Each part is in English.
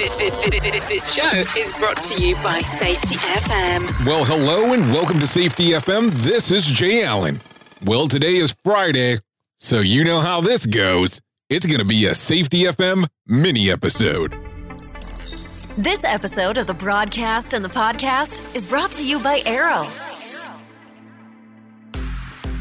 This, this, this, this show is brought to you by Safety FM. Well, hello and welcome to Safety FM. This is Jay Allen. Well, today is Friday, so you know how this goes. It's going to be a Safety FM mini episode. This episode of the broadcast and the podcast is brought to you by Arrow.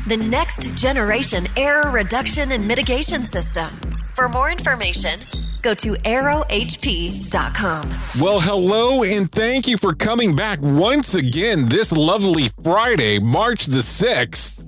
The next generation error reduction and mitigation system. For more information, go to arrowhp.com. Well, hello and thank you for coming back once again this lovely Friday, March the 6th,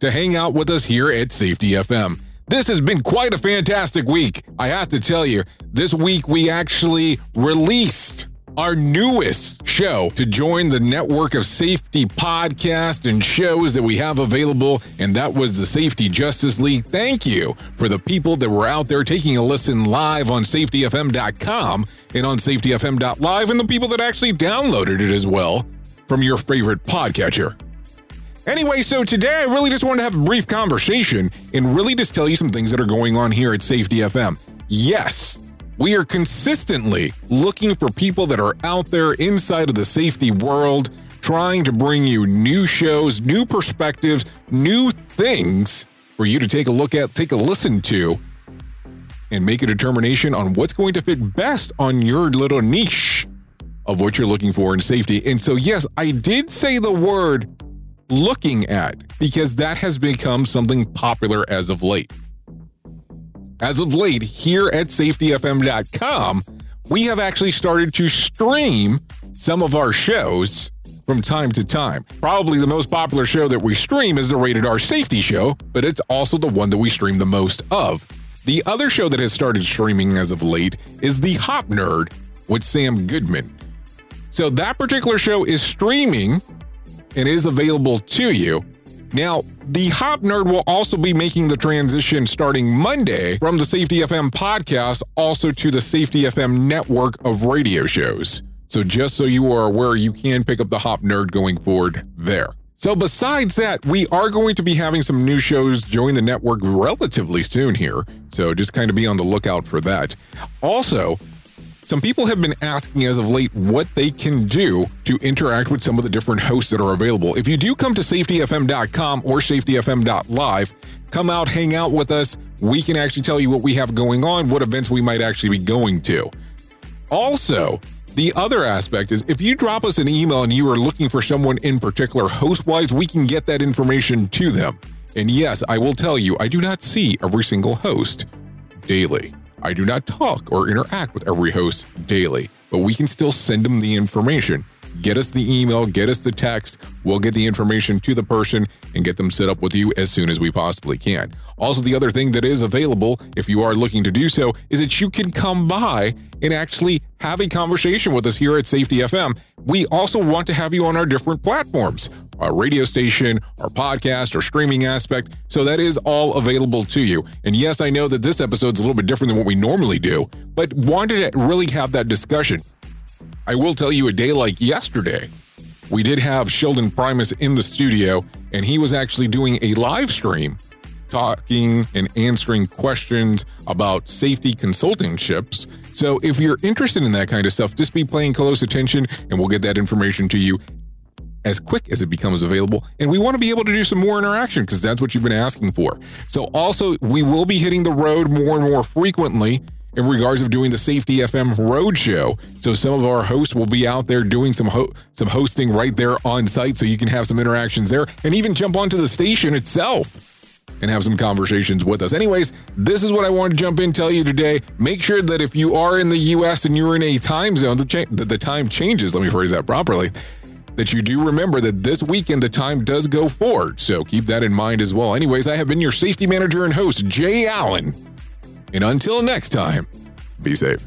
to hang out with us here at Safety FM. This has been quite a fantastic week. I have to tell you, this week we actually released our newest show to join the network of safety podcasts and shows that we have available, and that was the Safety Justice League. Thank you for the people that were out there taking a listen live on safetyfm.com and on safetyfm.live, and the people that actually downloaded it as well from your favorite podcatcher. Anyway, so today I really just wanted to have a brief conversation and really just tell you some things that are going on here at Safety FM. Yes, we are consistently looking for people that are out there inside of the safety world, trying to bring you new shows, new perspectives, new things for you to take a look at, take a listen to, and make a determination on what's going to fit best on your little niche of what you're looking for in safety. And so, yes, I did say the word looking at because that has become something popular as of late. As of late, here at safetyfm.com, we have actually started to stream some of our shows from time to time. Probably the most popular show that we stream is the Rated R Safety Show, but it's also the one that we stream the most of. The other show that has started streaming as of late is The Hop Nerd with Sam Goodman. So that particular show is streaming and is available to you. Now, the Hop Nerd will also be making the transition starting Monday from the Safety FM podcast also to the Safety FM network of radio shows. So, just so you are aware, you can pick up the Hop Nerd going forward there. So, besides that, we are going to be having some new shows join the network relatively soon here. So, just kind of be on the lookout for that. Also, some people have been asking as of late what they can do to interact with some of the different hosts that are available. If you do come to safetyfm.com or safetyfm.live, come out, hang out with us. We can actually tell you what we have going on, what events we might actually be going to. Also, the other aspect is if you drop us an email and you are looking for someone in particular host wise, we can get that information to them. And yes, I will tell you, I do not see every single host daily. I do not talk or interact with every host daily, but we can still send them the information. Get us the email, get us the text. We'll get the information to the person and get them set up with you as soon as we possibly can. Also, the other thing that is available, if you are looking to do so, is that you can come by and actually have a conversation with us here at Safety FM. We also want to have you on our different platforms our radio station, our podcast, our streaming aspect. So that is all available to you. And yes, I know that this episode's a little bit different than what we normally do, but wanted to really have that discussion. I will tell you a day like yesterday, we did have Sheldon Primus in the studio, and he was actually doing a live stream talking and answering questions about safety consultingships. So if you're interested in that kind of stuff, just be paying close attention and we'll get that information to you as quick as it becomes available. And we want to be able to do some more interaction because that's what you've been asking for. So also, we will be hitting the road more and more frequently in regards of doing the Safety FM Roadshow. So some of our hosts will be out there doing some ho- some hosting right there on site, so you can have some interactions there, and even jump onto the station itself and have some conversations with us. Anyways, this is what I want to jump in tell you today. Make sure that if you are in the U.S. and you're in a time zone, the, cha- that the time changes. Let me phrase that properly that you do remember that this weekend the time does go forward. So keep that in mind as well. Anyways, I have been your safety manager and host, Jay Allen. And until next time, be safe.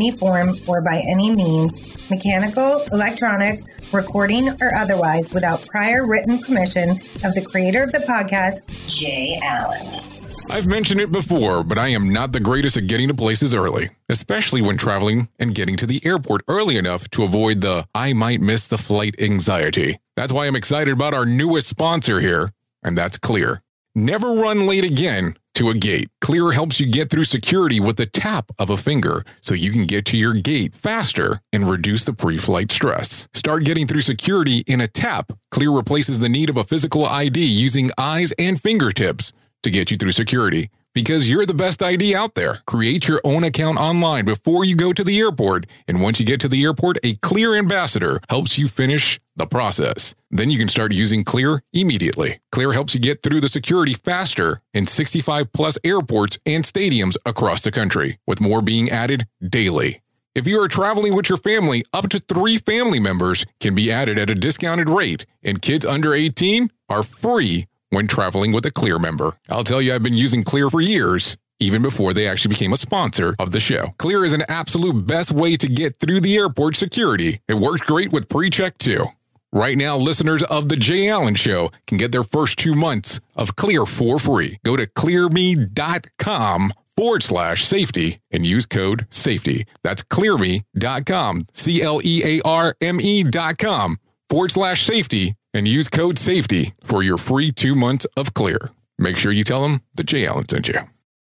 form or by any means, mechanical, electronic, recording, or otherwise, without prior written permission of the creator of the podcast, Jay Allen. I've mentioned it before, but I am not the greatest at getting to places early, especially when traveling and getting to the airport early enough to avoid the I might miss the flight anxiety. That's why I'm excited about our newest sponsor here, and that's Clear. Never run late again to a gate. Clear helps you get through security with the tap of a finger so you can get to your gate faster and reduce the pre flight stress. Start getting through security in a tap. Clear replaces the need of a physical ID using eyes and fingertips to get you through security because you're the best ID out there. Create your own account online before you go to the airport. And once you get to the airport, a Clear ambassador helps you finish the process. Then you can start using Clear immediately. Clear helps you get through the security faster in 65 plus airports and stadiums across the country, with more being added daily. If you are traveling with your family, up to three family members can be added at a discounted rate, and kids under 18 are free when traveling with a Clear member. I'll tell you, I've been using Clear for years, even before they actually became a sponsor of the show. Clear is an absolute best way to get through the airport security. It works great with pre check too. Right now, listeners of The Jay Allen Show can get their first two months of Clear for free. Go to clearme.com forward slash safety and use code safety. That's clearme.com, C L E A R M E.com forward slash safety and use code safety for your free two months of clear. Make sure you tell them that Jay Allen sent you.